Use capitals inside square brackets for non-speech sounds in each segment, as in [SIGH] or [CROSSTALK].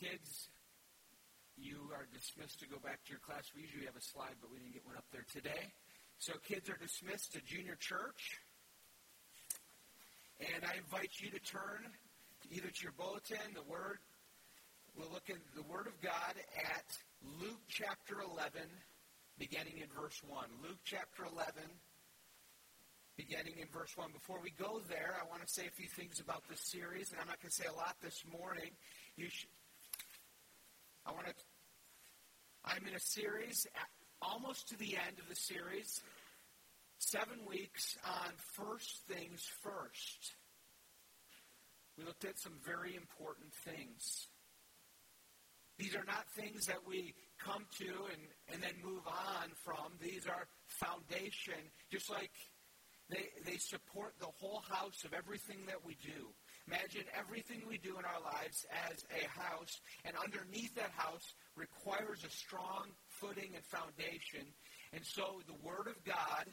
Kids, you are dismissed to go back to your class. We usually have a slide, but we didn't get one up there today. So kids are dismissed to junior church. And I invite you to turn either to your bulletin, the Word. We'll look at the Word of God at Luke chapter 11, beginning in verse 1. Luke chapter 11, beginning in verse 1. Before we go there, I want to say a few things about this series, and I'm not going to say a lot this morning. You should, I want to. I'm in a series, almost to the end of the series, seven weeks on first things first. We looked at some very important things. These are not things that we come to and, and then move on from. These are foundation, just like they, they support the whole house of everything that we do. Imagine everything we do in our lives as a house, and underneath that house requires a strong footing and foundation. And so the Word of God,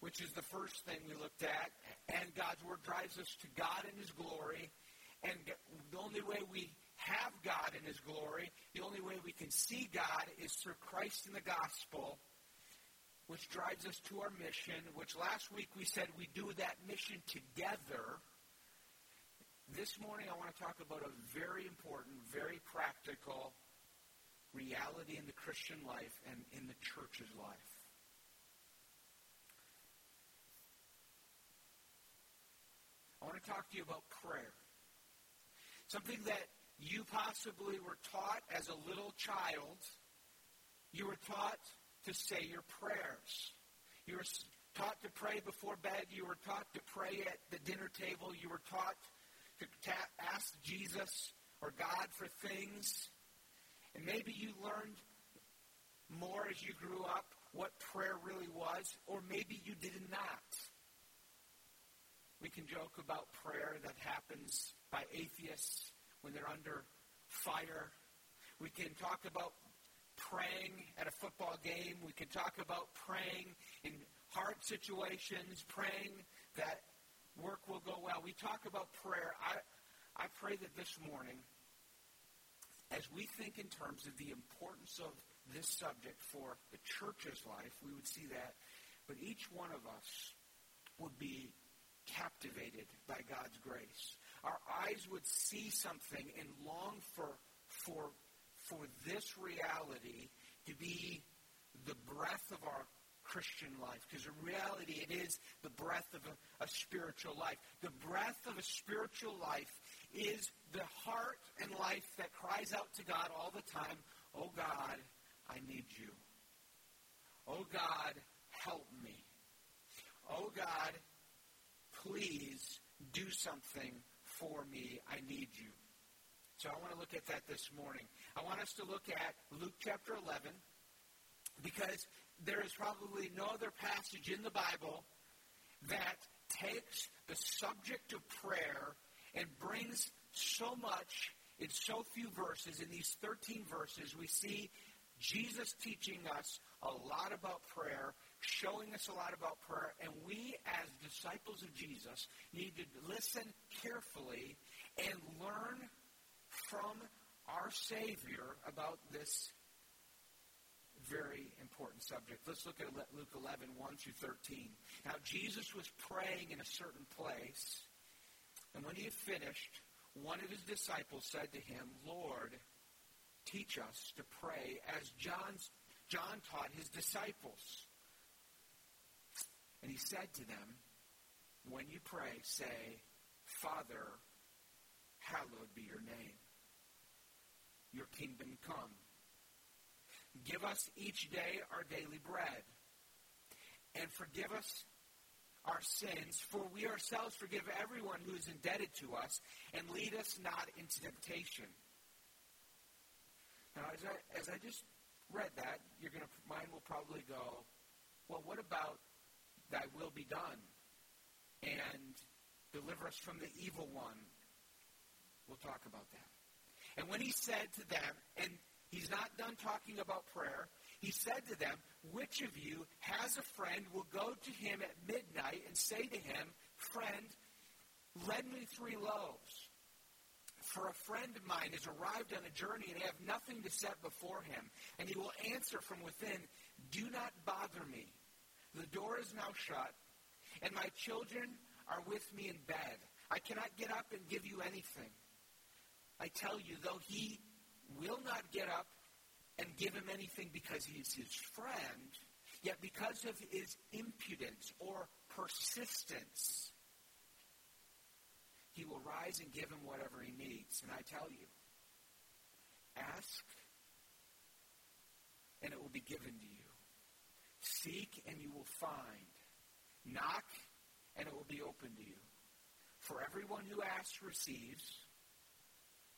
which is the first thing we looked at, and God's Word drives us to God in His glory. And the only way we have God in His glory, the only way we can see God is through Christ in the gospel, which drives us to our mission, which last week we said we do that mission together. This morning I want to talk about a very important, very practical reality in the Christian life and in the church's life. I want to talk to you about prayer. Something that you possibly were taught as a little child. You were taught to say your prayers. You were taught to pray before bed. You were taught to pray at the dinner table. You were taught to ask Jesus or God for things. And maybe you learned more as you grew up what prayer really was, or maybe you did not. We can joke about prayer that happens by atheists when they're under fire. We can talk about praying at a football game. We can talk about praying in hard situations, praying that work will go well. We talk about prayer. I, I pray that this morning, as we think in terms of the importance of this subject for the church's life, we would see that. But each one of us would be captivated by God's grace our eyes would see something and long for, for, for this reality to be the breath of our Christian life. Because in reality, it is the breath of a, a, spiritual life. The breath of a spiritual life is the heart and life that cries out to God all the time, Oh God, I need you. Oh God, help me. Oh God, please do something for me. I need you. So I want to look at that this morning. I want us to look at Luke chapter 11 because there is probably no other passage in the Bible that takes the subject of prayer and brings so much in so few verses. In these 13 verses, we see Jesus teaching us a lot about prayer, showing us a lot about prayer, and we, as disciples of Jesus, need to listen carefully and learn from our Savior about this very important subject. Let's look at Luke 11, 1 through 13. Now, Jesus was praying in a certain place, and when he had finished, one of his disciples said to him, Lord, teach us to pray as John's, John taught his disciples. And he said to them, When you pray, say, Father, hallowed be your name. Your kingdom come. Give us each day our daily bread. And forgive us our sins, for we ourselves forgive everyone who is indebted to us, and lead us not into temptation now, as I, as I just read that, you're to, mine will probably go, well, what about thy will be done? And deliver us from the evil one. We'll talk about that. And when he said to them, and he's not done talking about prayer, he said to them, Which of you has a friend will go to him at midnight and say to him, Friend, lend me three loaves? For a friend of mine has arrived on a journey and I have nothing to set before him. And he will answer from within, Do not bother me. The door is now shut, and my children are with me in bed. I cannot get up and give you anything. I tell you, though he will not get up and give him anything because he's his friend, yet because of his impudence or persistence, he will rise and give him whatever he needs. And I tell you, ask and it will be given to you. Seek and you will find. Knock and it will be open to you. For everyone who asks receives.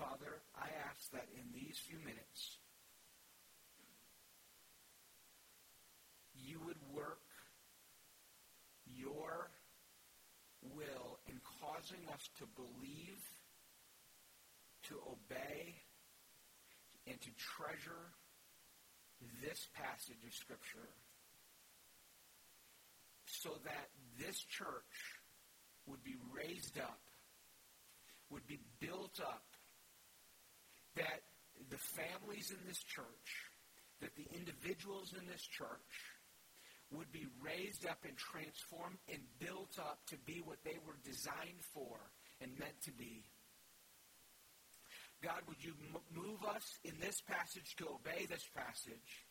Father, I ask that in these few minutes, you would work your will in causing us to believe, to obey, and to treasure this passage of Scripture so that this church would be raised up, would be built up, that the families in this church, that the individuals in this church would be raised up and transformed and built up to be what they were designed for and meant to be. God, would you move us in this passage to obey this passage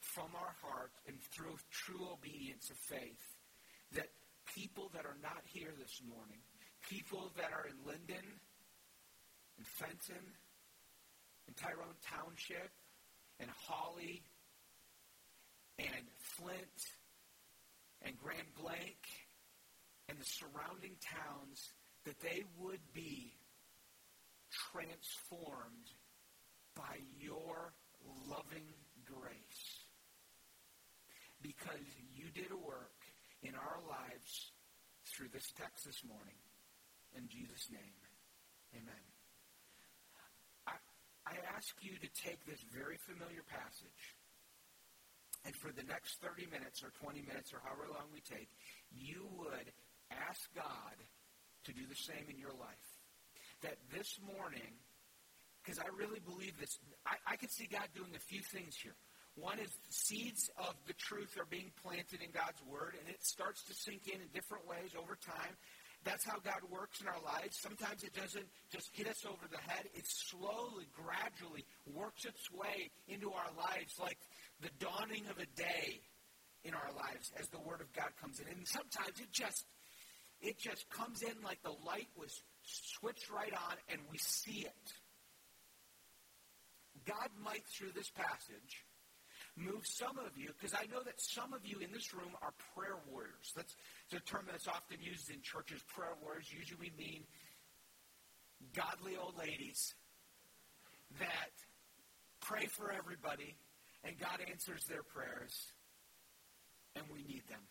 from our heart and through true obedience of faith that people that are not here this morning, people that are in Linden, in Fenton, in Tyrone Township, and Holly, and Flint, and Grand Blanc, and the surrounding towns, that they would be transformed by your loving grace. Because you did a work in our lives through this text this morning. In Jesus' name, amen. I, ask you to take this very familiar passage and for the next 30 minutes or 20 minutes or however long we take, you would ask God to do the same in your life that this morning, because I really believe this, I, I can see God doing a few things here. One is seeds of the truth are being planted in God's Word, and it starts to sink in in different ways over time. That's how God works in our lives. Sometimes it doesn't just hit us over the head. It slowly, gradually works its way into our lives like the dawning of a day in our lives as the Word of God comes in. And sometimes it just it just comes in like the light was switched right on and we see it. God might, through this passage, move some of you, because I know that some of you in this room are prayer warriors. That's a term that's often used in churches. Prayer warriors usually mean godly old ladies that pray for everybody, and God answers their prayers, and we need them.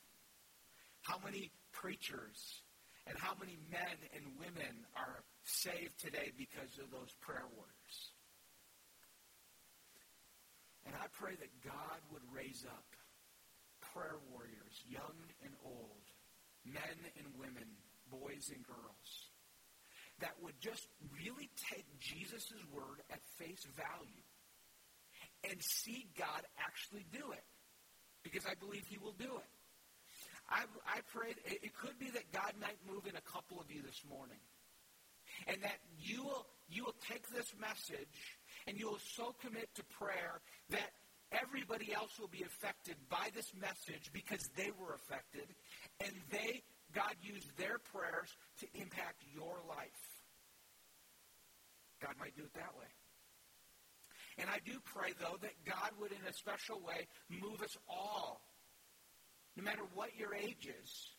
How many preachers and how many men and women are saved today because of those prayer warriors? And I pray that God would raise up prayer warriors, young and old, men and women, boys and girls, that would just really take Jesus' word at face value and see God actually do it. Because I believe he will do it. I, I pray it could be that God might move in a couple of you this morning. And that you will, you will take this message and you will so commit to prayer that everybody else will be affected by this message because they were affected. And they, God used their prayers to impact your life. God might do it that way. And I do pray, though, that God would, in a special way, move us all no matter what your age is,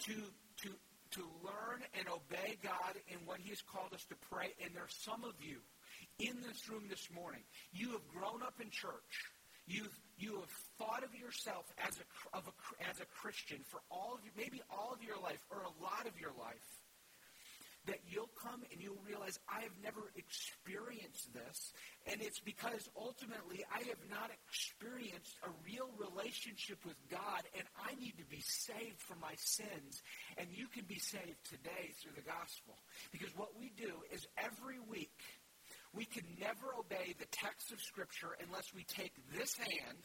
to, to, to learn and obey God in what He has called us to pray. And there are some of you in this room this morning. You have grown up in church. You've you have thought of yourself as a, of a, as a Christian for all of you, maybe all of your life or a lot of your life that you'll come and you'll realize I have never experienced this. And it's because ultimately I have not experienced a real relationship with God and I need to be saved from my sins. And you can be saved today through the gospel. Because what we do is every week we can never obey the text of Scripture unless we take this hand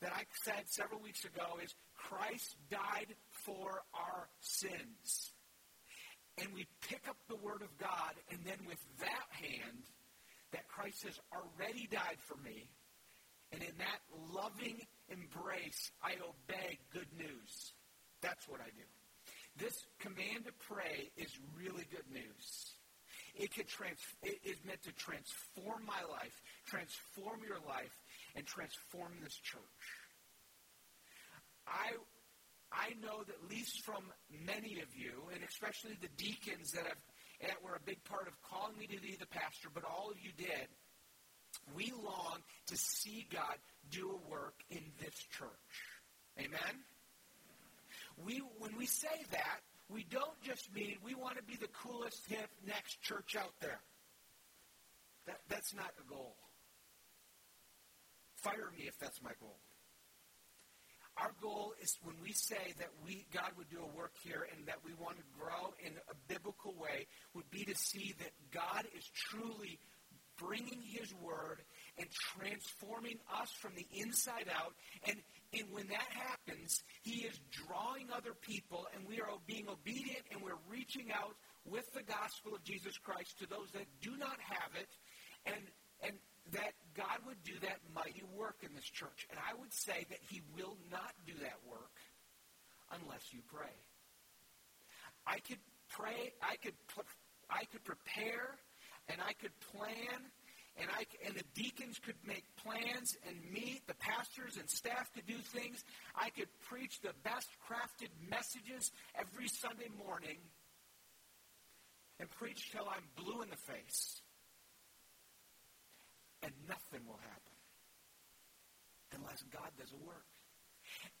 that I said several weeks ago is Christ died for our sins and we pick up the Word of God, and then with that hand, that Christ has already died for me, and in that loving embrace, I obey good news. That's what I do. This command to pray is really good news. It, could trans- it is meant to transform my life, transform your life, and transform this church. I I know that at least from many of you, and especially the deacons that have that were a big part of calling me to be the pastor, but all of you did, we long to see God do a work in this church. Amen? We, when we say that, we don't just mean we want to be the coolest, hip, next church out there. That, that's not a goal. Fire me if that's my goal. Our goal is when we say that we God would do a work here and that we want to grow in a biblical way would be to see that God is truly bringing his word and transforming us from the inside out and and when that happens, he is drawing other people, and we are being obedient, and we're reaching out with the gospel of Jesus Christ to those that do not have it. And, and that God would do that mighty work in this church. And I would say that he will not do that work unless you pray. I could pray, I could I could prepare and I could plan and I and the deacons could make plans and meet the pastors and staff could do things. I could preach the best crafted messages every Sunday morning and preach till I'm blue in the face and nothing will happen unless God does a work.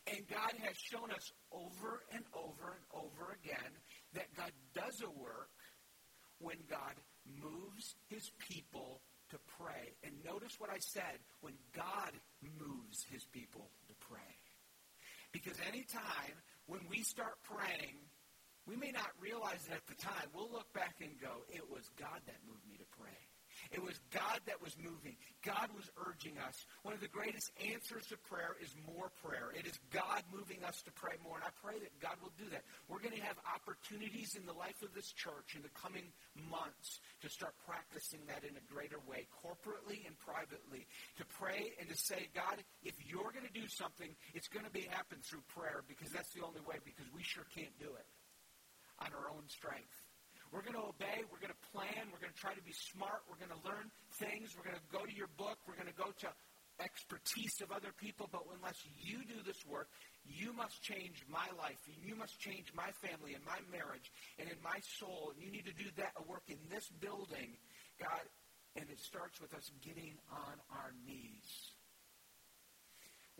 And God has shown us over and over and over again that God does a work when God moves his people to pray. And notice what I said when God moves his people to pray. Because anytime when we start praying, we may not realize it at the time. We'll look back and go, it was God that moved me to pray. It was God that was moving. God was urging us. One of the greatest answers to prayer is more prayer. It is God moving us to pray more. And I pray that God will do that. We're going to have opportunities in the life of this church in the coming months to start practicing that in a greater way, corporately and privately, to pray and to say, God, if you're going to do something, it's going to be happen through prayer because that's the only way because we sure can't do it on our own strength. We're going to obey. We're going to plan. We're going to try to be smart. We're going to learn things. We're going to go to your book. We're going to go to expertise of other people. But unless you do this work, you must change my life. You must change my family and my marriage and in my soul. And you need to do that work in this building, God. And it starts with us getting on our knees.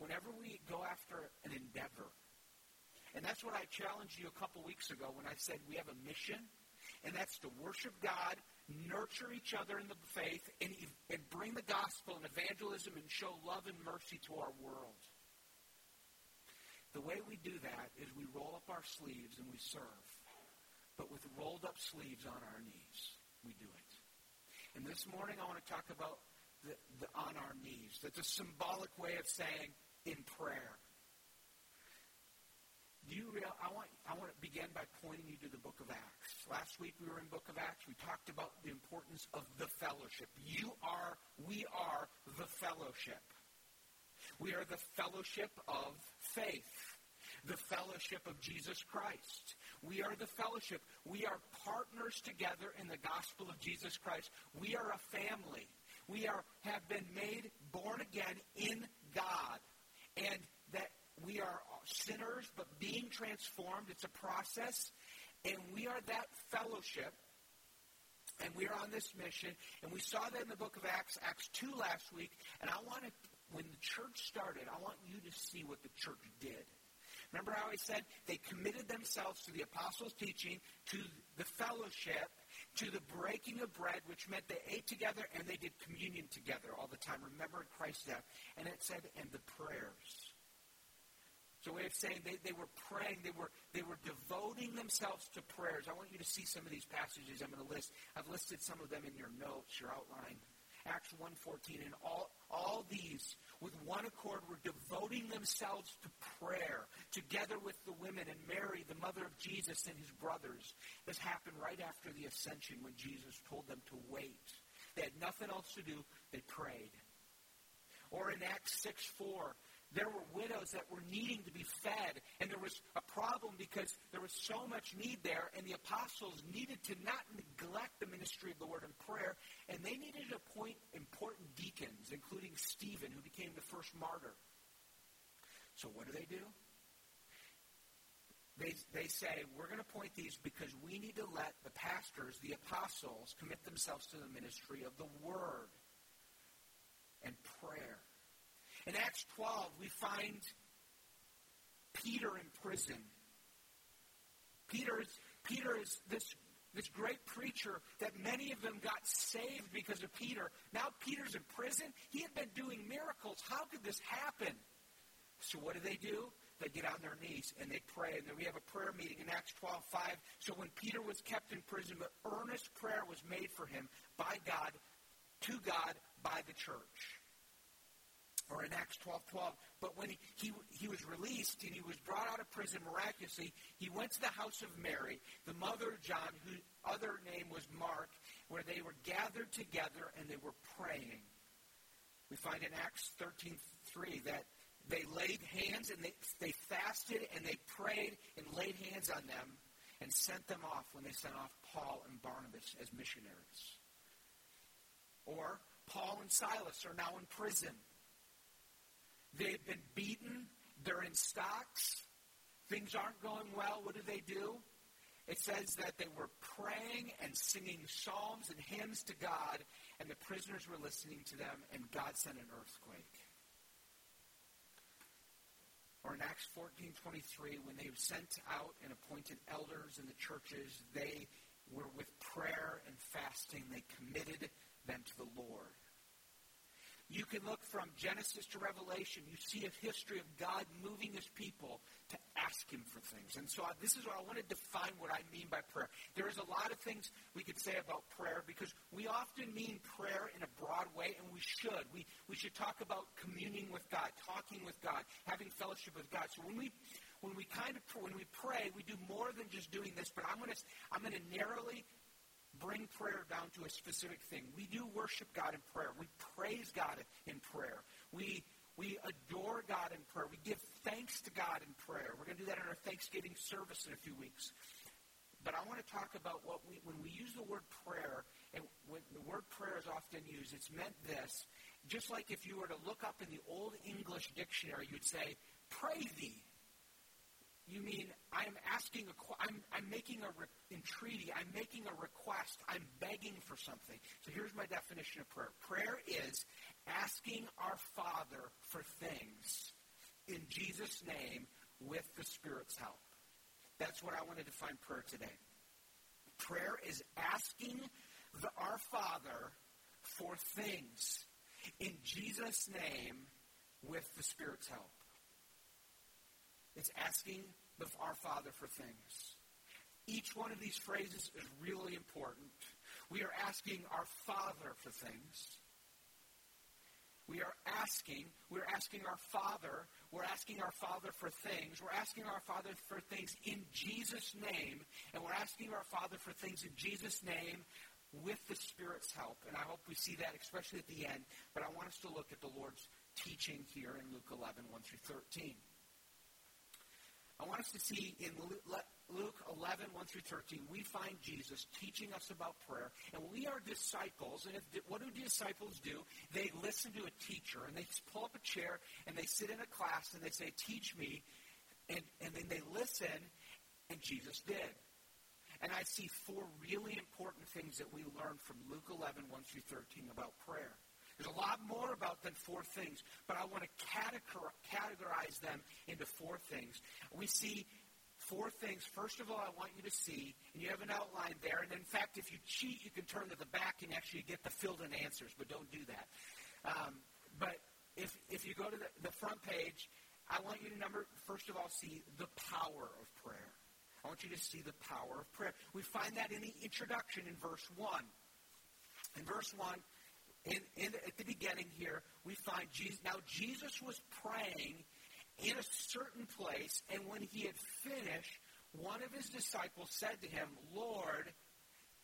Whenever we go after an endeavor, and that's what I challenged you a couple weeks ago when I said we have a mission and that's to worship God, nurture each other in the faith, and, and bring the gospel and evangelism and show love and mercy to our world. The way we do that is we roll up our sleeves and we serve. But with rolled up sleeves on our knees, we do it. And this morning I want to talk about the, the on our knees. That's a symbolic way of saying in prayer. Do you real, I want I want to begin by pointing you to the book of Acts. Last week we were in book of Acts. We talked about the importance of the fellowship. You are we are the fellowship. We are the fellowship of faith. The fellowship of Jesus Christ. We are the fellowship. We are partners together in the gospel of Jesus Christ. We are a family. We are have been made born again in God. And that we are sinners, but being transformed. It's a process. And we are that fellowship and we are on this mission, and we saw that in the book of Acts, Acts 2 last week, and I want to, when the church started, I want you to see what the church did. Remember how I said they committed themselves to the apostles' teaching, to the fellowship, to the breaking of bread, which meant they ate together and they did communion together all the time, remembering Christ's death. And it said, and the prayers. It's a way of saying they, they were praying, they were, they were devoting themselves to prayers. I want you to see some of these passages I'm going to list. I've listed some of them in your notes, your outline. Acts 1.14, and all, all these, with one accord, were devoting themselves to prayer, together with the women and Mary, the mother of Jesus, and his brothers. This happened right after the ascension when Jesus told them to wait. They had nothing else to do. They prayed. Or in Acts 6 4, there were widows that were needing to be fed, and there was a problem because there was so much need there, and the apostles needed to not neglect the ministry of the word and prayer, and they needed to appoint important deacons, including Stephen, who became the first martyr. So what do they do? They, they say, we're going to appoint these because we need to let the pastors, the apostles, commit themselves to the ministry of the word and prayer. In Acts 12, we find Peter in prison. Peter is, Peter is this, this great preacher that many of them got saved because of Peter. Now Peter's in prison. He had been doing miracles. How could this happen? So what do they do? They get on their knees and they pray. And then we have a prayer meeting in Acts 12, 5. So when Peter was kept in prison, but earnest prayer was made for him by God, to God, by the church or in Acts 12 12. But when he, he, he was released and he was brought out of prison miraculously, he went to the house of Mary, the mother of John, whose other name was Mark, where they were gathered together and they were praying. We find in Acts 13 3 that they laid hands and they, they fasted and they prayed and laid hands on them and sent them off when they sent off Paul and Barnabas as missionaries. Or Paul and Silas are now in prison They've been beaten. They're in stocks. Things aren't going well. What do they do? It says that they were praying and singing psalms and hymns to God, and the prisoners were listening to them, and God sent an earthquake. Or in Acts 14:23, when they sent out and appointed elders in the churches, they were with prayer and fasting. They committed them to the Lord. You can look from Genesis to Revelation. You see a history of God moving his people to ask him for things. And so I, this is where I want to define what I mean by prayer. There is a lot of things we could say about prayer because we often mean prayer in a broad way, and we should. We, we should talk about communing with God, talking with God, having fellowship with God. So when we when we kind of when we pray, we do more than just doing this. But I'm to I'm going to narrowly bring prayer down to a specific thing. We do worship God in prayer. We praise God in prayer. We we adore God in prayer. We give thanks to God in prayer. We're going to do that in our Thanksgiving service in a few weeks. But I want to talk about what we, when we use the word prayer, and when the word prayer is often used, it's meant this. Just like if you were to look up in the Old English dictionary, you'd say, pray thee. You mean I'm asking a, I'm, I'm making a re, entreaty, I'm making a request, I'm begging for something. So here's my definition of prayer. Prayer is asking our Father for things in Jesus' name with the Spirit's help. That's what I want to define prayer today. Prayer is asking the, our Father for things in Jesus' name with the Spirit's help. It's asking our Father for things. Each one of these phrases is really important. We are asking our Father for things. We are asking, we're asking our Father, we're asking our Father for things. We're asking our Father for things in Jesus' name, and we're asking our Father for things in Jesus' name with the Spirit's help. And I hope we see that, especially at the end. But I want us to look at the Lord's teaching here in Luke 11, 1 through 13. I want us to see in Luke 11, 1 through 13, we find Jesus teaching us about prayer. And we are disciples. And if, what do disciples do? They listen to a teacher and they pull up a chair and they sit in a class and they say, Teach me. And, and then they listen, and Jesus did. And I see four really important things that we learn from Luke 11, 1 through 13 about prayer. There's a lot more about than four things, but I want to categorize them into four things. We see four things. First of all, I want you to see, and you have an outline there, and in fact, if you cheat, you can turn to the back and actually get the filled in answers, but don't do that. Um, but if, if you go to the, the front page, I want you to number, first of all, see the power of prayer. I want you to see the power of prayer. We find that in the introduction in verse 1. In verse 1, in, in, at the beginning here, we find Jesus. Now, Jesus was praying in a certain place, and when he had finished, one of his disciples said to him, Lord,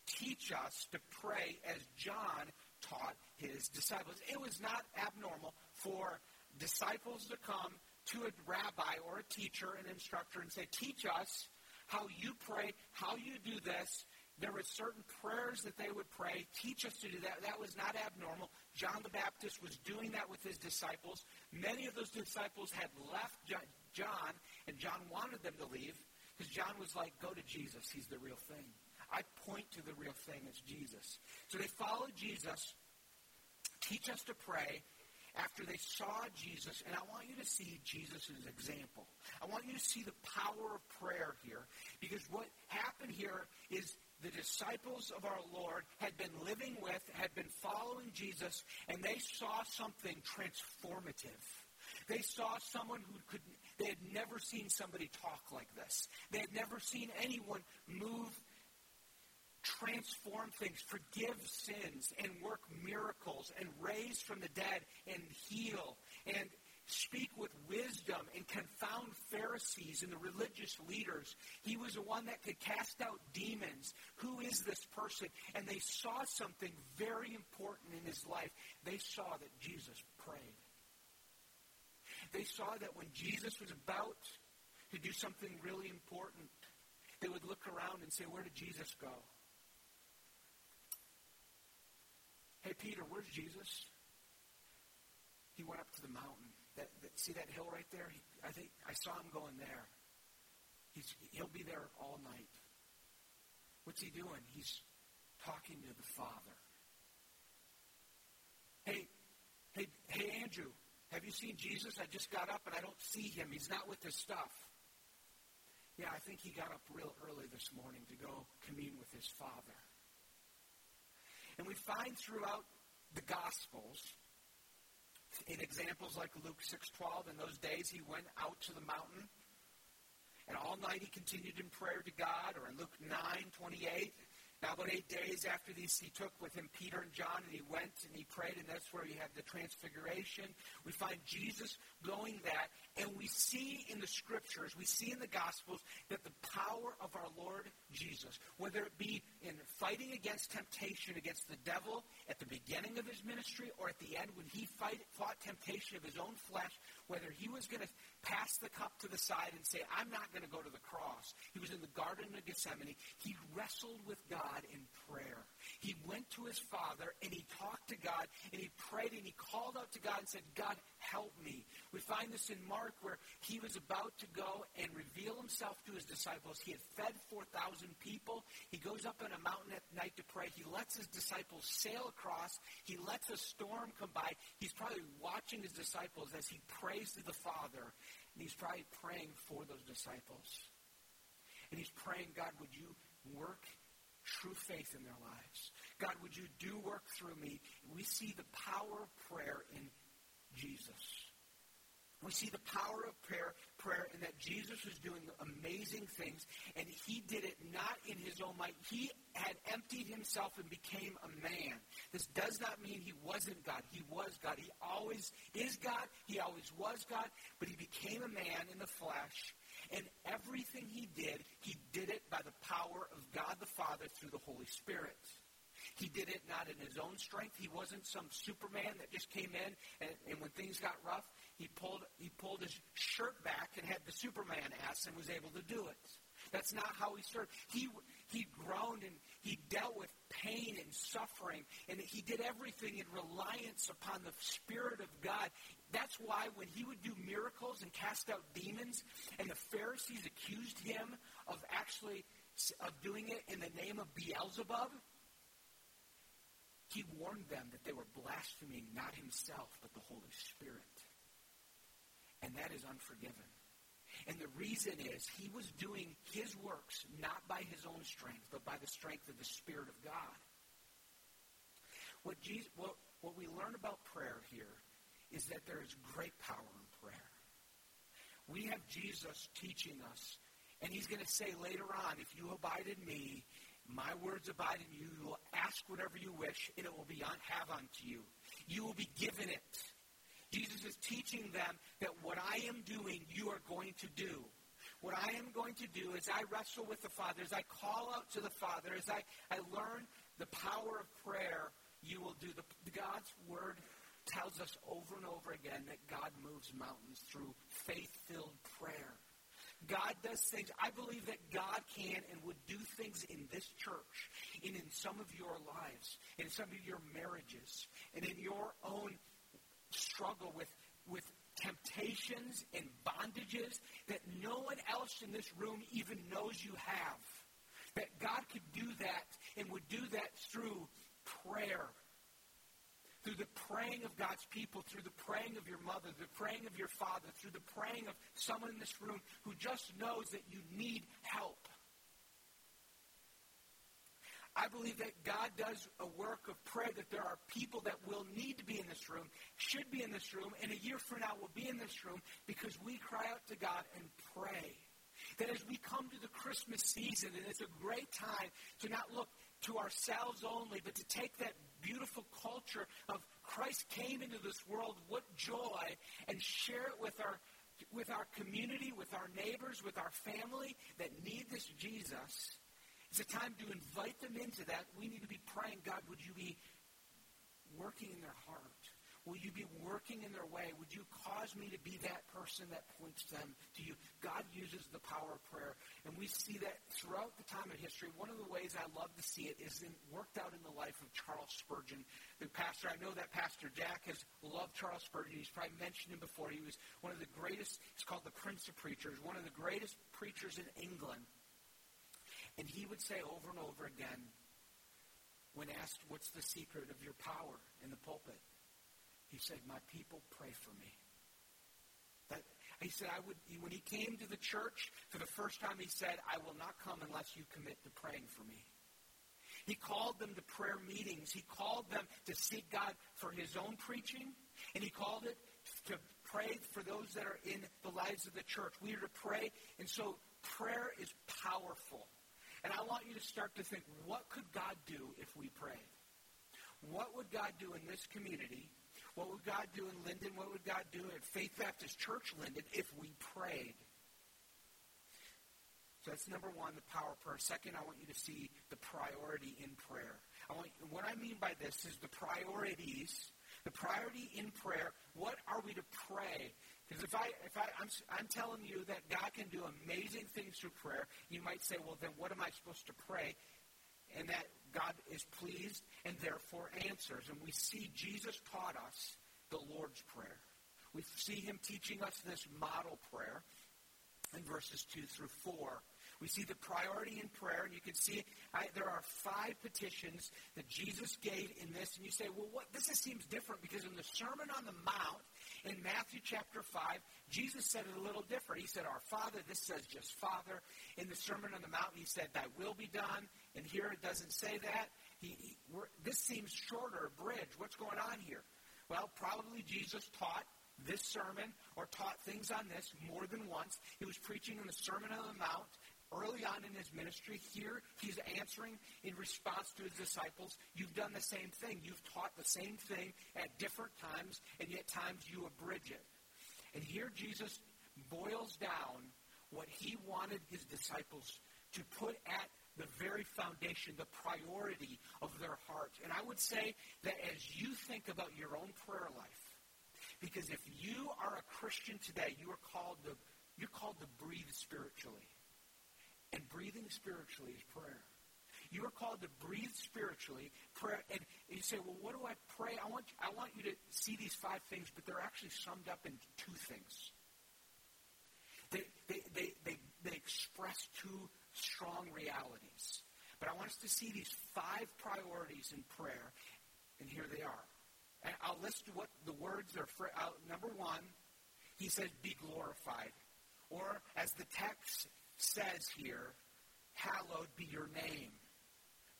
teach us to pray as John taught his disciples. It was not abnormal for disciples to come to a rabbi or a teacher, an instructor, and say, Teach us how you pray, how you do this. There were certain prayers that they would pray. Teach us to do that. That was not abnormal. John the Baptist was doing that with his disciples. Many of those disciples had left John, and John wanted them to leave because John was like, go to Jesus. He's the real thing. I point to the real thing. It's Jesus. So they followed Jesus. Teach us to pray after they saw Jesus, and I want you to see Jesus' example. I want you to see the power of prayer here, because what happened here is the disciples of our Lord had been living with, had been following Jesus, and they saw something transformative. They saw someone who could, they had never seen somebody talk like this. They had never seen anyone move transform things, forgive sins, and work miracles, and raise from the dead, and heal, and speak with wisdom, and confound Pharisees and the religious leaders. He was the one that could cast out demons. Who is this person? And they saw something very important in his life. They saw that Jesus prayed. They saw that when Jesus was about to do something really important, they would look around and say, Where did Jesus go? Hey, Peter, where's Jesus? He went up to the mountain. That, that, see that hill right there? He, I think I saw him going there. He's, he'll be there all night. What's he doing? He's talking to the Father. Hey, hey, hey, Andrew, have you seen Jesus? I just got up and I don't see him. He's not with his stuff. Yeah, I think he got up real early this morning to go commune with his Father. And we find throughout the Gospels, in examples like Luke 6.12, in those days he went out to the mountain, and all night he continued in prayer to God, or in Luke 9.28, now, about eight days after these, he took with him Peter and John, and he went and he prayed, and that's where you have the transfiguration. We find Jesus going that, and we see in the scriptures, we see in the Gospels, that the power of our Lord Jesus, whether it be in fighting against temptation against the devil at the beginning of his ministry or at the end when he fight, fought temptation of his own flesh, whether he was going to pass the cup to the side and say, I'm not going to go to the cross. He was in the Garden of Gethsemane. He wrestled with God in prayer. He went to his Father and he talked to God and he prayed and he called out to God and said, God, help me. We find this in Mark where he was about to go and reveal himself to his disciples. He had fed 4,000 people. He goes up on a mountain at night to pray. He lets his disciples sail across. He lets a storm come by. He's probably watching his disciples as he prays to the Father. And he's probably praying for those disciples. And he's praying, God, would you work true faith in their lives? God, would you do work through me? We see the power of prayer in Jesus. We see the power of prayer, prayer in that Jesus was doing amazing things, and he did it not in his own might. He had emptied himself and became a man. This does not mean he wasn't God. He was God. He always is God. He always was God, but he became a man in the flesh, and everything he did, he did it by the power of God the Father through the Holy Spirit. He did it not in his own strength. He wasn't some Superman that just came in and, and when things got rough, he pulled he pulled his shirt back and had the Superman ass and was able to do it. That's not how he served. He he groaned and he dealt with pain and suffering, and he did everything in reliance upon the Spirit of God. That's why when he would do miracles and cast out demons, and the Pharisees accused him of actually of doing it in the name of Beelzebub, he warned them that they were blaspheming not himself, but the Holy Spirit. And that is unforgiven. And the reason is he was doing his works not by his own strength, but by the strength of the Spirit of God. What, Jesus, what, what we learn about prayer here is that there is great power in prayer. We have Jesus teaching us, and he's going to say later on, if you abide in me, my words abide in you, you will ask whatever you wish, and it will be on, have unto you. You will be given it. Jesus is teaching them that what I am doing, you are going to do. What I am going to do is I wrestle with the Father, as I call out to the Father, as I, I learn the power of prayer, you will do. The, God's Word tells us over and over again that God moves mountains through faith-filled prayer. God does things. I believe that God can and would do things in this church and in some of your lives, in some of your marriages, and in your own struggle with, with temptations and bondages that no one else in this room even knows you have. That God could do that and would do that through prayer. Through the praying of God's people, through the praying of your mother, the praying of your father, through the praying of someone in this room who just knows that you need help. I believe that God does a work of prayer, that there are people that will need to be in this room, should be in this room, and a year from now will be in this room because we cry out to God and pray. That as we come to the Christmas season, and it's a great time to not look to ourselves only, but to take that beautiful culture of Christ came into this world, what joy, and share it with our with our community, with our neighbors, with our family that need this Jesus it's a time to invite them into that. We need to be praying, God, would you be working in their heart? Will you be working in their way? Would you cause me to be that person that points them to you? God uses the power of prayer. And we see that throughout the time of history. One of the ways I love to see it is in, worked out in the life of Charles Spurgeon, the pastor. I know that Pastor Jack has loved Charles Spurgeon. He's probably mentioned him before. He was one of the greatest, he's called the Prince of Preachers, one of the greatest preachers in England. And he would say over and over again, when asked, What's the secret of your power in the pulpit? He said, My people pray for me. That, he said, I would, when he came to the church for the first time, he said, I will not come unless you commit to praying for me. He called them to prayer meetings. He called them to seek God for his own preaching, and he called it to pray for those that are in the lives of the church. We are to pray, and so prayer is powerful. And I want you to start to think, what could God do if we prayed? What would God do in this community? What would God do in Linden? What would God do at Faith Baptist Church Linden if we prayed? So that's number one, the power of prayer. Second, I want you to see the priority in prayer. I want, what I mean by this is the priorities. The priority in prayer. What are we to pray? Because if I, if I, I'm, I'm telling you that God can do amazing things through prayer, you might say, well, then what am I supposed to pray? And that God is pleased and therefore answers. And we see Jesus taught us the Lord's Prayer. We see him teaching us this model prayer in verses 2 through 4. We see the priority in prayer, and you can see I, there are five petitions that Jesus gave in this. And you say, well, what? This seems different because in the Sermon on the Mount, in Matthew chapter 5, Jesus said it a little different. He said, Our Father, this says just Father. In the Sermon on the Mount, he said, Thy will be done. And here it doesn't say that. He, he, this seems shorter, bridge. What's going on here? Well, probably Jesus taught this sermon or taught things on this more than once. He was preaching in the Sermon on the Mount early on in his ministry. Here, he's answering in response to his disciples. You've done the same thing. You've taught the same thing at different times, and yet times you abridge it. And here, Jesus boils down what he wanted his disciples to put at the very foundation, the priority of their heart. And I would say that as you think about your own prayer life, because if you are a Christian today, you are called to you're called to breathe spiritually. And breathing spiritually is prayer. You are called to breathe spiritually, prayer, and you say, "Well, what do I pray?" I want I want you to see these five things, but they're actually summed up in two things. They they they they, they express two strong realities. But I want us to see these five priorities in prayer, and here they are. And I'll list what the words are. For, uh, number one, he says, be glorified. Or, as the text says here, hallowed be your name.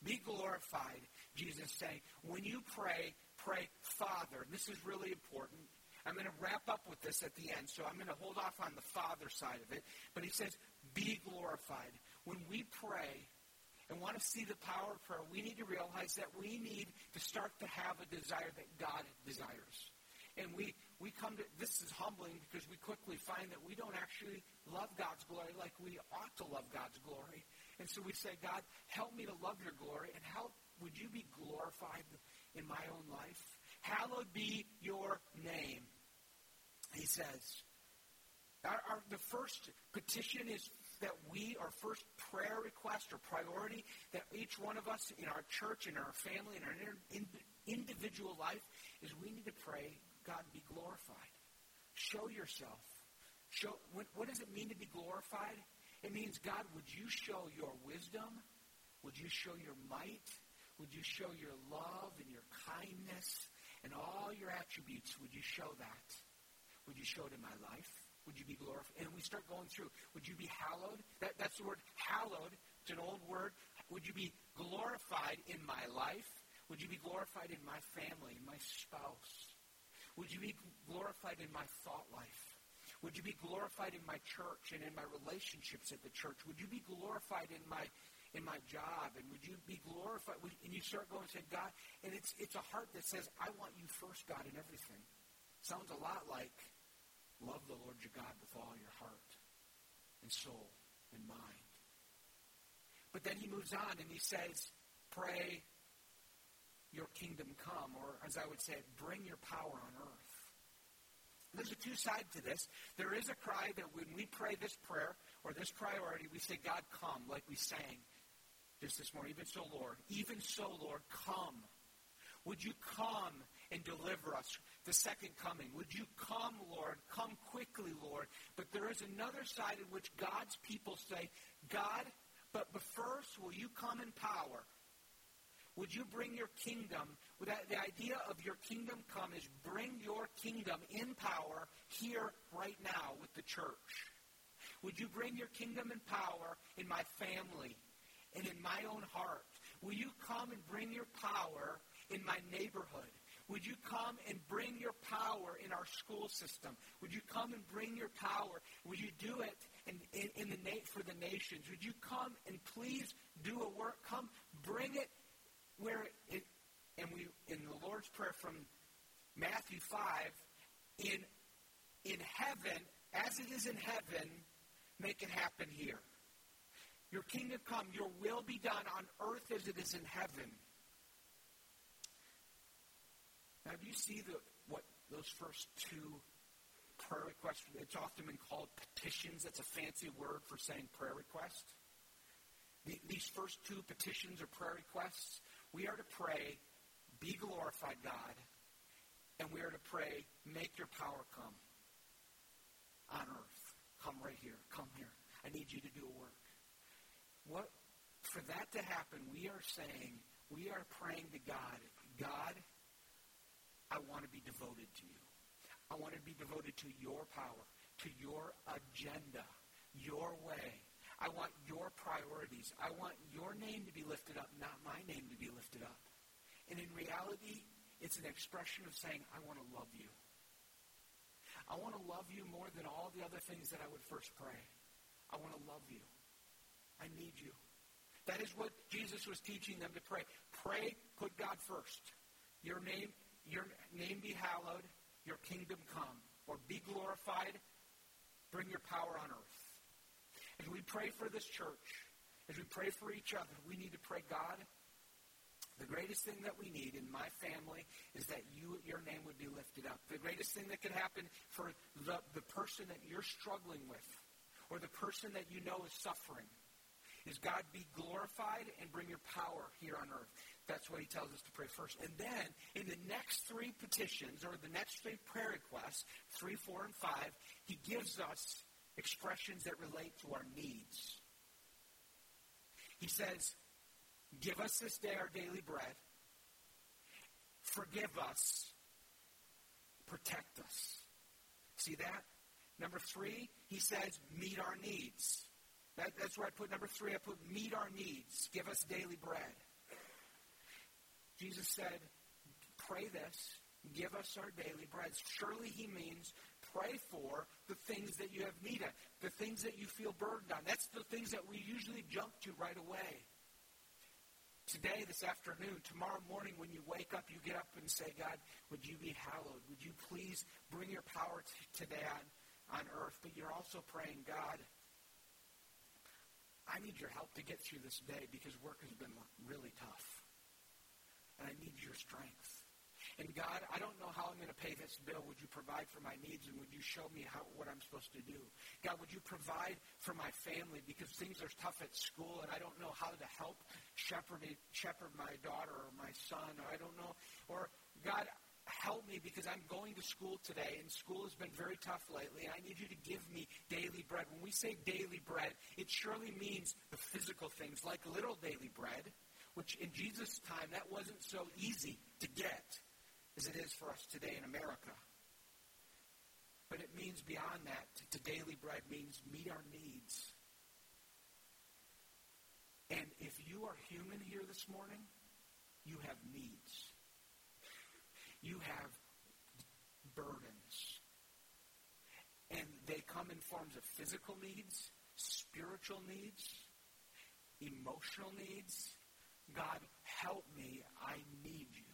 Be glorified, Jesus saying. When you pray, pray, Father. This is really important. I'm going to wrap up with this at the end, so I'm going to hold off on the Father side of it. But he says, be glorified. When we pray and want to see the power of prayer, we need to realize that we need to start to have a desire that God desires. And we, we come to, this is humbling because we quickly find that we don't actually love God's glory like we ought to love God's glory. And so we say, God, help me to love your glory and help, would you be glorified in my own life? Hallowed be your name, he says. Our, our, the first petition is that we, our first prayer request or priority, that each one of us in our church, in our family, in our in, individual life, is we need to pray, God, be glorified. Show yourself. Show, what, what does it mean to be glorified? It means, God, would you show your wisdom? Would you show your might? Would you show your love and your kindness? and all your attributes, would you show that? Would you show it in my life? Would you be glorified? And we start going through. Would you be hallowed? That, that's the word hallowed. It's an old word. Would you be glorified in my life? Would you be glorified in my family, my spouse? Would you be glorified in my thought life? Would you be glorified in my church and in my relationships at the church? Would you be glorified in my in my job? And would you be glorified? And you start going and saying, God, and it's, it's a heart that says, I want you first, God, in everything. Sounds a lot like love the Lord your God with all your heart and soul and mind. But then he moves on and he says, pray your kingdom come, or as I would say, bring your power on earth. There's a two side to this. There is a cry that when we pray this prayer or this priority, we say, God, come, like we sang just this morning. Even so, Lord, even so, Lord, come. Would you come and deliver us? The second coming. Would you come, Lord? Come quickly, Lord. But there is another side in which God's people say, God, but first, will you come in power? Would you bring your kingdom? That the idea of your kingdom come is bring your kingdom in power here, right now, with the church. Would you bring your kingdom and power in my family, and in my own heart? Will you come and bring your power in my neighborhood? Would you come and bring your power in our school system? Would you come and bring your power? Would you do it in, in, in the na- for the nations? Would you come and please do a work? Come, bring it where it, and we in the Lord's prayer from Matthew five, in in heaven as it is in heaven, make it happen here. Your kingdom come, your will be done on earth as it is in heaven. Now, do you see the, what those first two prayer requests? It's often been called petitions. That's a fancy word for saying prayer request. The, these first two petitions or prayer requests, we are to pray, be glorified, God, and we are to pray, make your power come on earth. Come right here. Come here. I need you to do a work. What, for that to happen, we are saying, we are praying to God, God, I want to be devoted to you. I want to be devoted to your power, to your agenda, your way. I want your priorities. I want your name to be lifted up, not my name to be lifted up. And in reality, it's an expression of saying, I want to love you. I want to love you more than all the other things that I would first pray. I want to love you. I need you. That is what Jesus was teaching them to pray. Pray, put God first. Your name, your name be hallowed, your kingdom come, or be glorified, bring your power on earth. As we pray for this church, as we pray for each other, we need to pray, God, the greatest thing that we need in my family is that you, your name would be lifted up. The greatest thing that could happen for the, the person that you're struggling with or the person that you know is suffering is God be glorified and bring your power here on earth. That's what he tells us to pray first. And then in the next three petitions or the next three prayer requests, three, four, and five, he gives us expressions that relate to our needs. He says, Give us this day our daily bread. Forgive us. Protect us. See that? Number three, he says, meet our needs. That, that's where I put number three. I put meet our needs. Give us daily bread. Jesus said, pray this. Give us our daily bread. Surely he means pray for the things that you have need of, the things that you feel burdened on. That's the things that we usually jump to right away today, this afternoon, tomorrow morning, when you wake up, you get up and say, God, would you be hallowed? Would you please bring your power t- today on, on earth? But you're also praying, God, I need your help to get through this day because work has been really tough. And I need your strength. And God, I don't know how I'm going to pay this bill. Would you provide for my needs and would you show me how, what I'm supposed to do? God, would you provide for my family because things are tough at school and I don't know how to help shepherd, shepherd my daughter or my son or I don't know. Or God, help me because I'm going to school today and school has been very tough lately. I need you to give me daily bread. When we say daily bread, it surely means the physical things like little daily bread, which in Jesus' time that wasn't so easy to get as it is for us today in America. But it means beyond that. To daily bread means meet our needs. And if you are human here this morning, you have needs. You have burdens. And they come in forms of physical needs, spiritual needs, emotional needs. God, help me. I need you.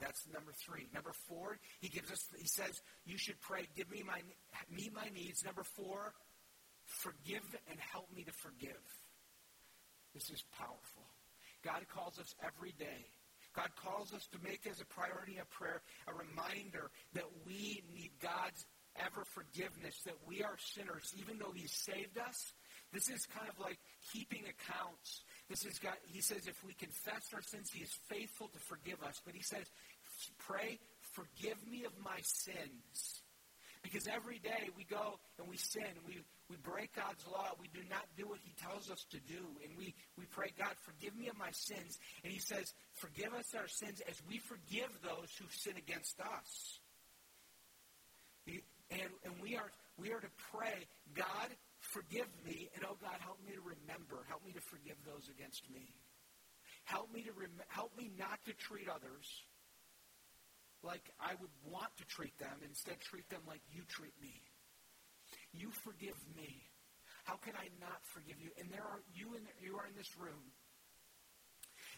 That's number three. Number four, he gives us. He says, "You should pray. Give me my meet my needs." Number four, forgive and help me to forgive. This is powerful. God calls us every day. God calls us to make as a priority of prayer a reminder that we need God's ever forgiveness, that we are sinners, even though He saved us. This is kind of like keeping accounts. This is God. He says if we confess our sins, He is faithful to forgive us. But He says pray, forgive me of my sins. Because every day we go and we sin, we, we break God's law, we do not do what He tells us to do, and we, we pray, God, forgive me of my sins. And He says, forgive us our sins as we forgive those who sin against us. And, and we, are, we are to pray, God, forgive me, and oh God, help me to remember, help me to forgive those against me. Help me to rem- help me not to treat others like I would want to treat them. Instead, treat them like you treat me. You forgive me. How can I not forgive you? And there are you in you are in this room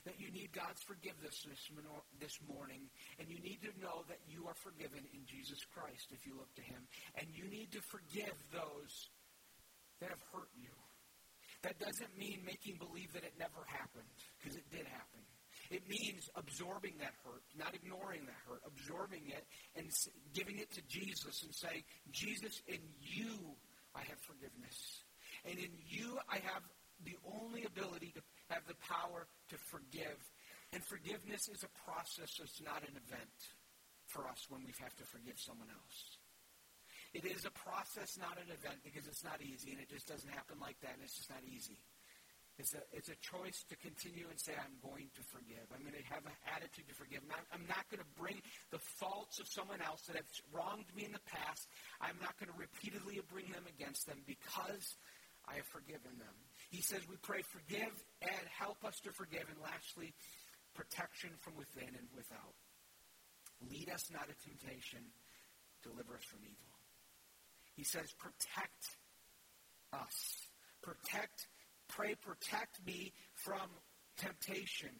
that you need God's forgiveness this, this morning, and you need to know that you are forgiven in Jesus Christ if you look to Him, and you need to forgive those that have hurt you. That doesn't mean making believe that it never happened, because it did happen. It means absorbing that hurt, not ignoring that hurt, absorbing it and giving it to Jesus and saying, Jesus, in you I have forgiveness. And in you I have the only ability to have the power to forgive. And forgiveness is a process, it's not an event for us when we have to forgive someone else. It is a process, not an event, because it's not easy, and it just doesn't happen like that, and it's just not easy. It's a, it's a choice to continue and say, I'm going to forgive. I'm going to have an attitude to forgive. I'm not, I'm not going to bring the faults of someone else that have wronged me in the past. I'm not going to repeatedly bring them against them because I have forgiven them. He says we pray, forgive and help us to forgive. And lastly, protection from within and without. Lead us not to temptation. Deliver us from evil. He says, protect us. Protect Pray, protect me from temptation.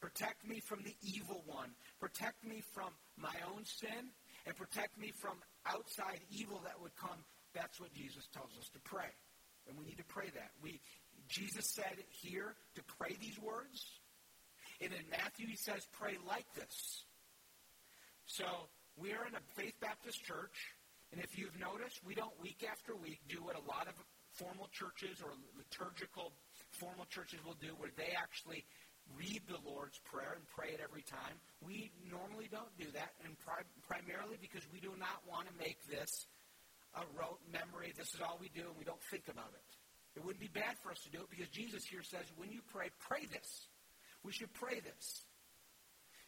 Protect me from the evil one. Protect me from my own sin and protect me from outside evil that would come. That's what Jesus tells us to pray. And we need to pray that. We Jesus said here to pray these words. And in Matthew he says pray like this. So we are in a Faith Baptist church, and if you've noticed, we don't week after week do what a lot of formal churches or liturgical formal churches will do where they actually read the Lord's Prayer and pray it every time. We normally don't do that, and pri- primarily because we do not want to make this a rote memory. This is all we do, and we don't think about it. It wouldn't be bad for us to do it because Jesus here says, when you pray, pray this. We should pray this.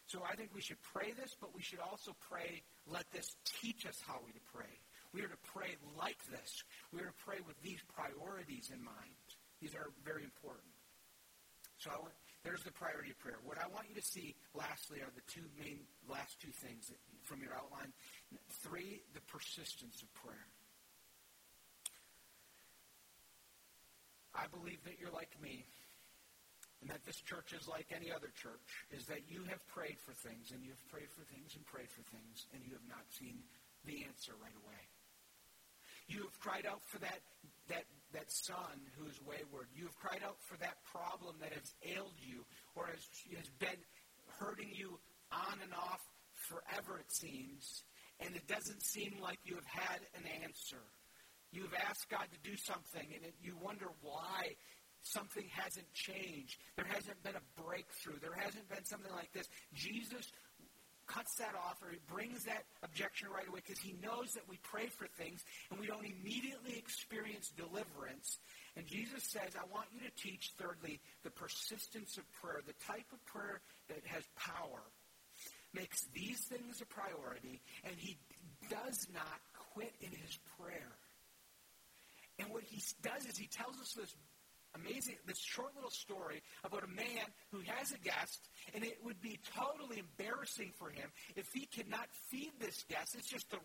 So I think we should pray this, but we should also pray, let this teach us how we to pray. We are to pray like this. We are to pray with these priorities in mind. These are very important. So want, there's the priority of prayer. What I want you to see, lastly, are the two main, last two things from your outline. Three, the persistence of prayer. I believe that you're like me, and that this church is like any other church, is that you have prayed for things, and you have prayed for things and prayed for things, and you have not seen the answer right away. You have cried out for that, that, that son who is wayward. You have cried out for that problem that has ailed you or has, has been hurting you on and off forever, it seems, and it doesn't seem like you have had an answer. You've asked God to do something, and it, you wonder why something hasn't changed. There hasn't been a breakthrough. There hasn't been something like this. Jesus cuts that off or he brings that objection right away because he knows that we pray for things and we don't immediately experience deliverance. And Jesus says, I want you to teach, thirdly, the persistence of prayer, the type of prayer that has power, makes these things a priority, and he does not quit in his prayer. And what he does is he tells us this amazing, this short little story about a man who has a guest, and it would be totally embarrassing for him if he could not feed this guest. It's just the,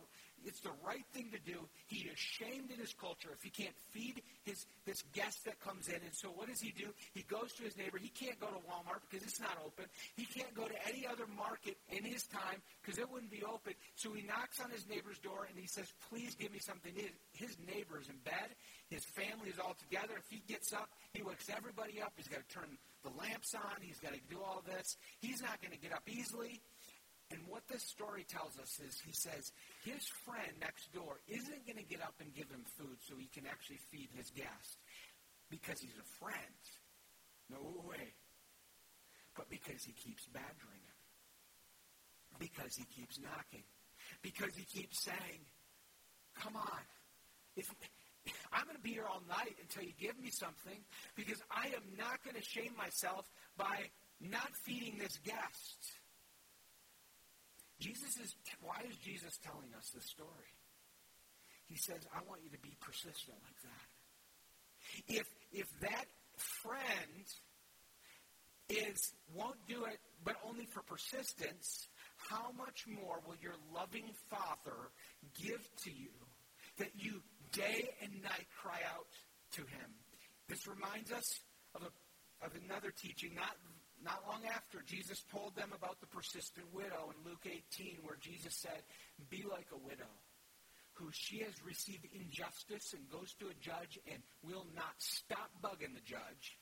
it's the right thing to do. He is shamed in his culture if he can't feed his this guest that comes in. And so what does he do? He goes to his neighbor. He can't go to Walmart because it's not open. He can't go to any other market in his time because it wouldn't be open. So he knocks on his neighbor's door and he says, please give me something. His, his neighbor is in bed. His family is all together. If he gets up, he wakes everybody up. He's got to turn the lamps on. He's got to do all this. He's not going to get up easily. And what this story tells us is he says his friend next door isn't going to get up and give him food so he can actually feed his guest because he's a friend. No way. But because he keeps badgering him. Because he keeps knocking. Because he keeps saying, come on. If, [LAUGHS] I'm going to be here all night until you give me something because I am not going to shame myself by not feeding this guest. Jesus is, why is Jesus telling us this story? He says, I want you to be persistent like that. If, if that friend is, won't do it, but only for persistence, how much more will your loving Father give to you that you day and night cry out to him? This reminds us of, a, of another teaching, not not long after, Jesus told them about the persistent widow in Luke 18, where Jesus said, Be like a widow who she has received injustice and goes to a judge and will not stop bugging the judge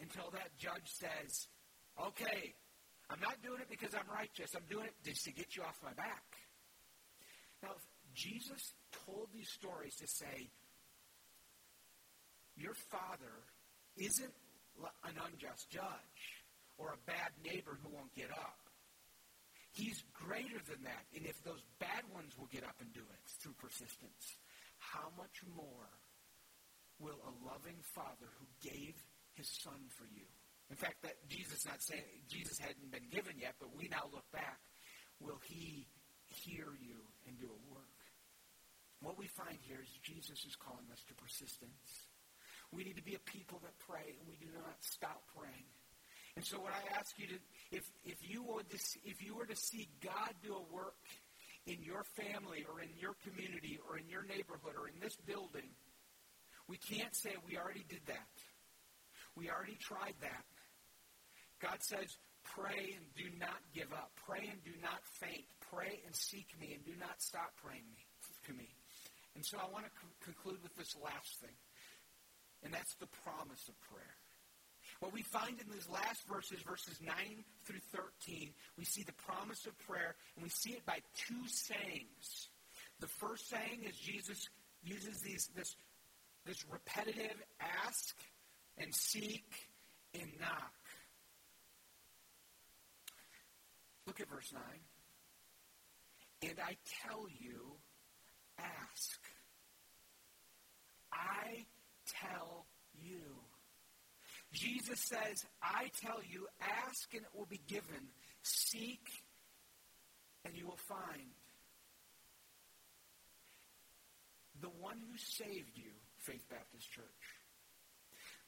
until that judge says, Okay, I'm not doing it because I'm righteous. I'm doing it just to get you off my back. Now, Jesus told these stories to say, Your father isn't an unjust judge or a bad neighbor who won't get up. He's greater than that. And if those bad ones will get up and do it through persistence, how much more will a loving father who gave his son for you? In fact, that Jesus not saying Jesus hadn't been given yet, but we now look back. Will he hear you and do a work? What we find here is Jesus is calling us to persistence. We need to be a people that pray, and we do not stop praying. And so, what I ask you to, if if you would, if you were to see God do a work in your family or in your community or in your neighborhood or in this building, we can't say we already did that. We already tried that. God says, pray and do not give up. Pray and do not faint. Pray and seek me and do not stop praying me, to me. And so I want to conclude with this last thing, and that's the promise of prayer. What we find in these last verses, verses 9 through 13, we see the promise of prayer, and we see it by two sayings. The first saying is Jesus uses these, this, this repetitive ask and seek and knock. Look at verse 9. And I tell you, ask. I tell Jesus says, I tell you, ask and it will be given. Seek and you will find. The one who saved you, Faith Baptist Church,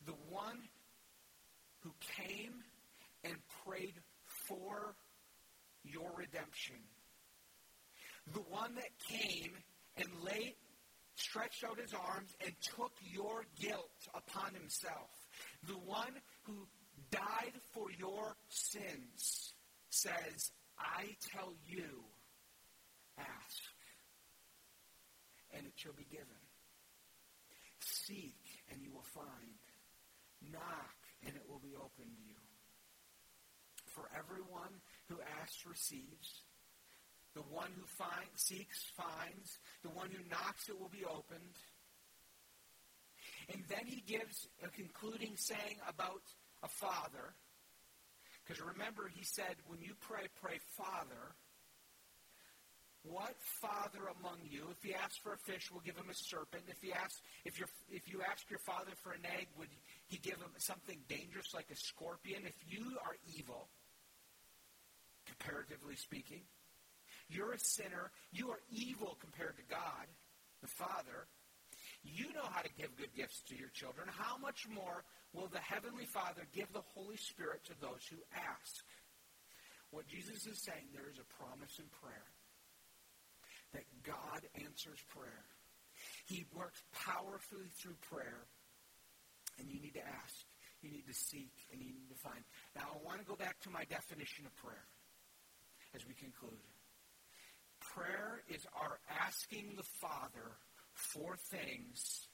the one who came and prayed for your redemption, the one that came and laid, stretched out his arms and took your guilt upon himself, the one who died for your sins, says, I tell you, ask, and it shall be given. Seek, and you will find. Knock, and it will be opened to you. For everyone who asks receives. The one who find, seeks finds. The one who knocks, it will be opened. And then he gives a concluding saying about a father. Because remember, he said, when you pray, pray Father. What father among you, if he asks for a fish, will give him a serpent? If he asks, if you if you ask your father for an egg, would he give him something dangerous like a scorpion? If you are evil, comparatively speaking, you're a sinner, you are evil compared to God, the Father. You know how to give good gifts to your children. How much more will the Heavenly Father give the Holy Spirit to those who ask? What Jesus is saying, there is a promise in prayer that God answers prayer. He works powerfully through prayer, and you need to ask, you need to seek, and you need to find. Now, I want to go back to my definition of prayer as we conclude. Prayer is our asking the Father for things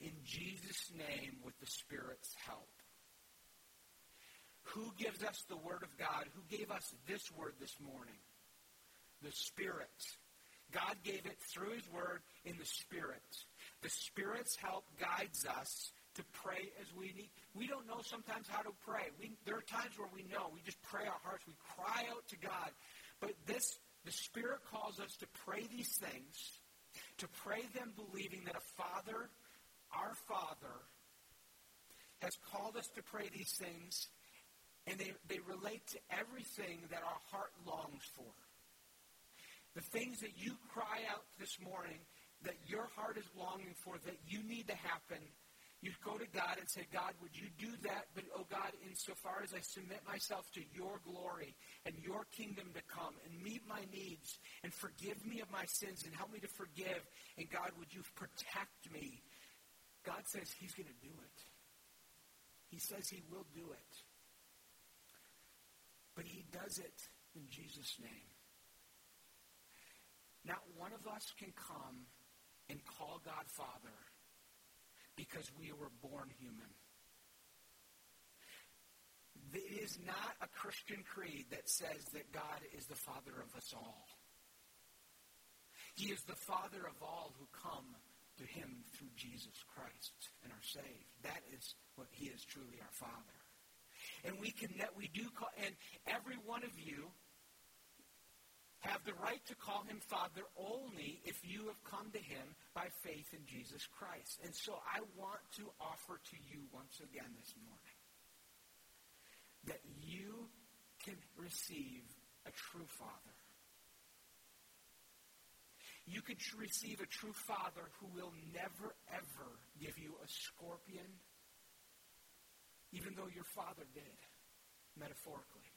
in Jesus' name with the Spirit's help. Who gives us the Word of God? Who gave us this Word this morning? The Spirit. God gave it through His Word in the Spirit. The Spirit's help guides us to pray as we need. We don't know sometimes how to pray. We, there are times where we know. We just pray our hearts. We cry out to God. But this, the Spirit calls us to pray these things, to pray them believing that a Father our Father has called us to pray these things, and they, they relate to everything that our heart longs for. The things that you cry out this morning that your heart is longing for, that you need to happen, you go to God and say, God, would you do that? But, oh God, insofar as I submit myself to your glory and your kingdom to come and meet my needs and forgive me of my sins and help me to forgive, and God, would you protect me God says He's going to do it. He says He will do it. But He does it in Jesus' name. Not one of us can come and call God Father because we were born human. It is not a Christian creed that says that God is the Father of us all. He is the Father of all who come to him through Jesus Christ and are saved. That is what he is truly our Father. And we can that we do call and every one of you have the right to call him Father only if you have come to him by faith in Jesus Christ. And so I want to offer to you once again this morning that you can receive a true Father you could receive a true father who will never, ever give you a scorpion, even though your father did, metaphorically.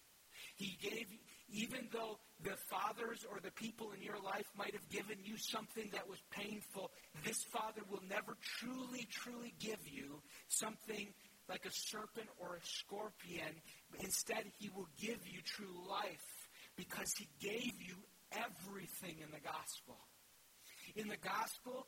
He gave, even though the fathers or the people in your life might have given you something that was painful, this father will never truly, truly give you something like a serpent or a scorpion. Instead, he will give you true life because he gave you everything in the gospel in the gospel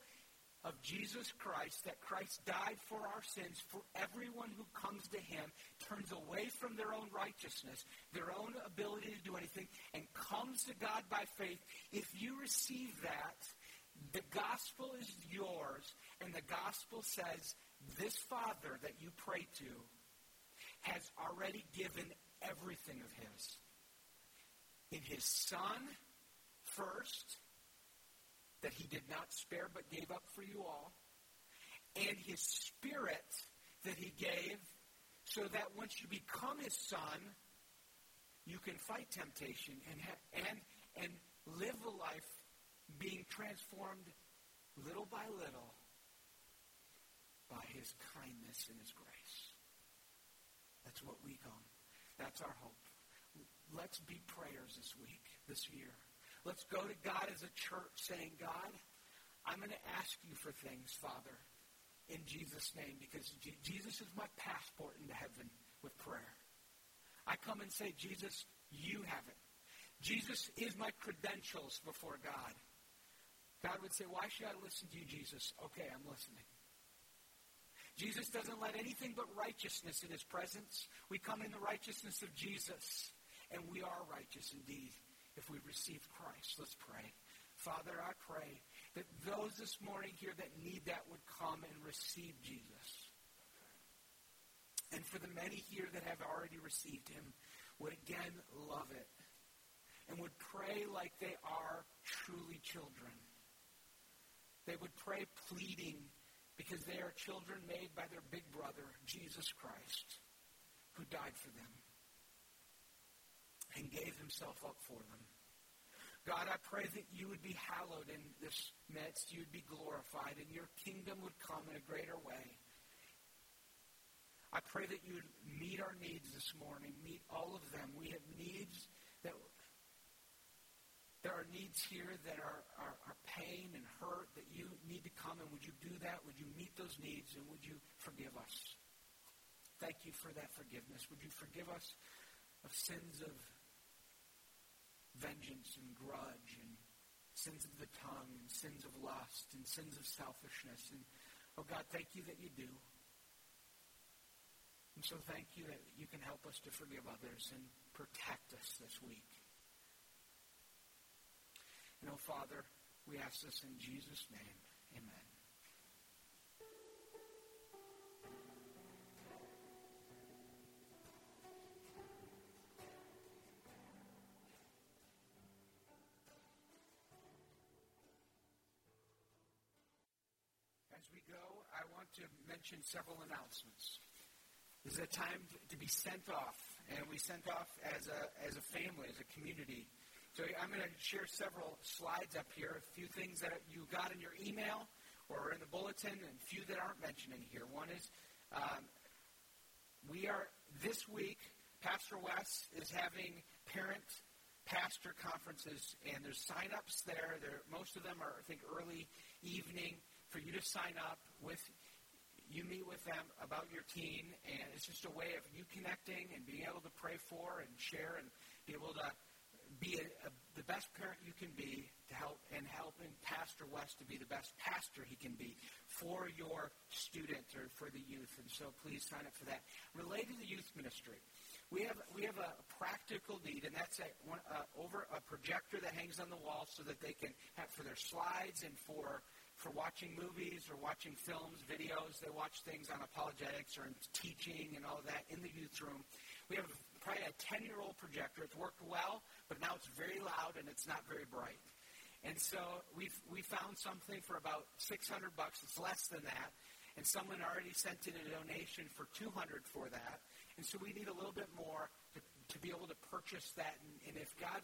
of Jesus Christ, that Christ died for our sins, for everyone who comes to him, turns away from their own righteousness, their own ability to do anything, and comes to God by faith, if you receive that, the gospel is yours, and the gospel says, this Father that you pray to has already given everything of his. In his Son first, that he did not spare but gave up for you all, and his spirit that he gave so that once you become his son, you can fight temptation and, ha- and, and live a life being transformed little by little by his kindness and his grace. That's what we come. That's our hope. Let's be prayers this week, this year. Let's go to God as a church saying, God, I'm going to ask you for things, Father, in Jesus' name, because Jesus is my passport into heaven with prayer. I come and say, Jesus, you have it. Jesus is my credentials before God. God would say, Why should I listen to you, Jesus? Okay, I'm listening. Jesus doesn't let anything but righteousness in his presence. We come in the righteousness of Jesus, and we are righteous indeed if we receive Christ. Let's pray. Father, I pray that those this morning here that need that would come and receive Jesus. And for the many here that have already received him, would again love it and would pray like they are truly children. They would pray pleading because they are children made by their big brother, Jesus Christ, who died for them and gave himself up for them. God, I pray that you would be hallowed in this midst, you would be glorified, and your kingdom would come in a greater way. I pray that you would meet our needs this morning, meet all of them. We have needs that there are needs here that are, are, are, pain and hurt that you need to come, and would you do that? Would you meet those needs, and would you forgive us? Thank you for that forgiveness. Would you forgive us of sins of vengeance and grudge and sins of the tongue and sins of lust and sins of selfishness? And oh God, thank you that you do. And so thank you that you can help us to forgive others and protect us this week. And oh, Father, we ask this in Jesus' name. Amen. To mention several announcements. This is a time to be sent off, and we sent off as a, as a family, as a community. So I'm going to share several slides up here, a few things that you got in your email or in the bulletin, and a few that aren't mentioned in here. One is um, we are, this week, Pastor Wes is having parent pastor conferences, and there's sign-ups there. there. Most of them are, I think, early evening for you to sign up with you meet with them about your teen, and it's just a way of you connecting and being able to pray for and share and be able to be a, a, the best parent you can be to help and helping Pastor Wes to be the best pastor he can be for your student or for the youth. And so please sign up for that. Related to youth ministry, we have we have a practical need, and that's a, one, uh, over a projector that hangs on the wall so that they can have for their slides and for for watching movies or watching films, videos. They watch things on apologetics or in teaching and all of that in the youth room. We have probably a 10 year old projector. It's worked well, but now it's very loud and it's not very bright. And so we we found something for about 600 bucks. It's less than that. And someone already sent in a donation for 200 for that. And so we need a little bit more to, to be able to purchase that. And, and if God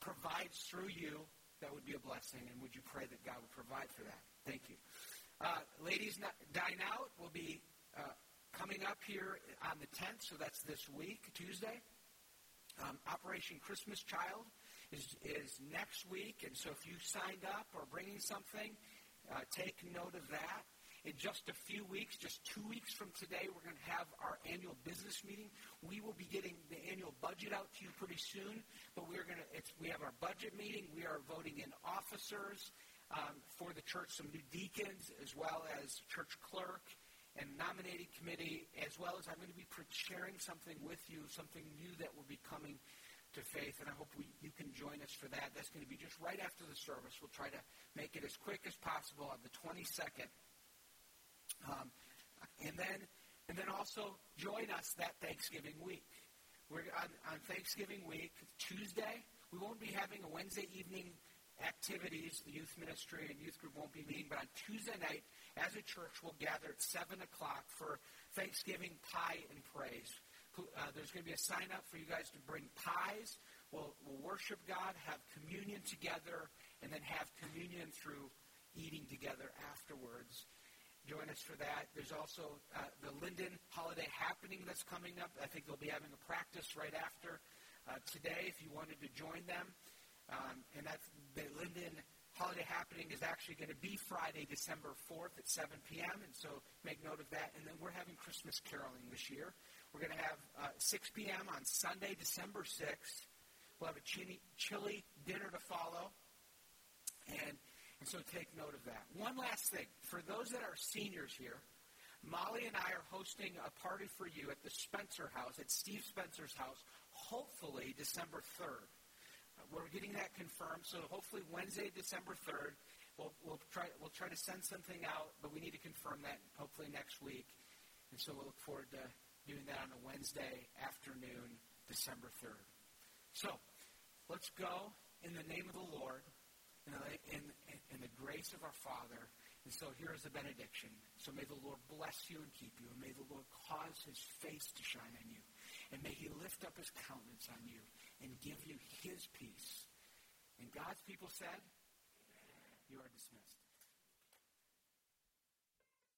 provides through you, that would be a blessing. And would you pray that God would provide for that? Thank you. Uh, ladies Dine Out will be uh, coming up here on the 10th, so that's this week, Tuesday. Um, Operation Christmas Child is, is next week, and so if you signed up or bringing something, uh, take note of that. In just a few weeks, just two weeks from today, we're going to have our annual business meeting. We will be getting the annual budget out to you pretty soon, but we're going to. It's we have our budget meeting. We are voting in officers um, for the church, some new deacons, as well as church clerk and nominating committee, as well as I'm going to be sharing something with you, something new that will be coming to faith, and I hope we, you can join us for that. That's going to be just right after the service. We'll try to make it as quick as possible on the 22nd. Um, and then, and then also join us that Thanksgiving week. We're on, on Thanksgiving week, Tuesday. We won't be having a Wednesday evening activities. The youth ministry and youth group won't be meeting, but on Tuesday night, as a church, we'll gather at 7 o'clock for, Thanksgiving pie and praise. Uh, there's going to be a sign up for you guys to bring pies. We'll, we'll worship God, have communion together, and then have communion through eating together afterwards. Join us for that. There's also uh, the Linden holiday happening that's coming up. I think they'll be having a practice right after uh, today if you wanted to join them. Um, and that's the Linden holiday happening is actually going to be Friday, December 4th at 7 p.m., and so make note of that. And then we're having Christmas caroling this year. We're going to have uh, 6 p.m. on Sunday, December 6th. We'll have a chili, chili dinner to follow. And, and so take note of that. One last thing. For those that are seniors here, Molly and I are hosting a party for you at the Spencer House, at Steve Spencer's house, hopefully December 3rd. We're getting that confirmed, so hopefully Wednesday, December 3rd, we'll, we'll, try, we'll try to send something out, but we need to confirm that hopefully next week. And so we'll look forward to doing that on a Wednesday afternoon, December 3rd. So let's go in the name of the Lord, in the, in, in the grace of our Father. And so here is the benediction. So may the Lord bless you and keep you, and may the Lord cause his face to shine on you, and may he lift up his countenance on you and give you his peace. And God's people said, You are dismissed.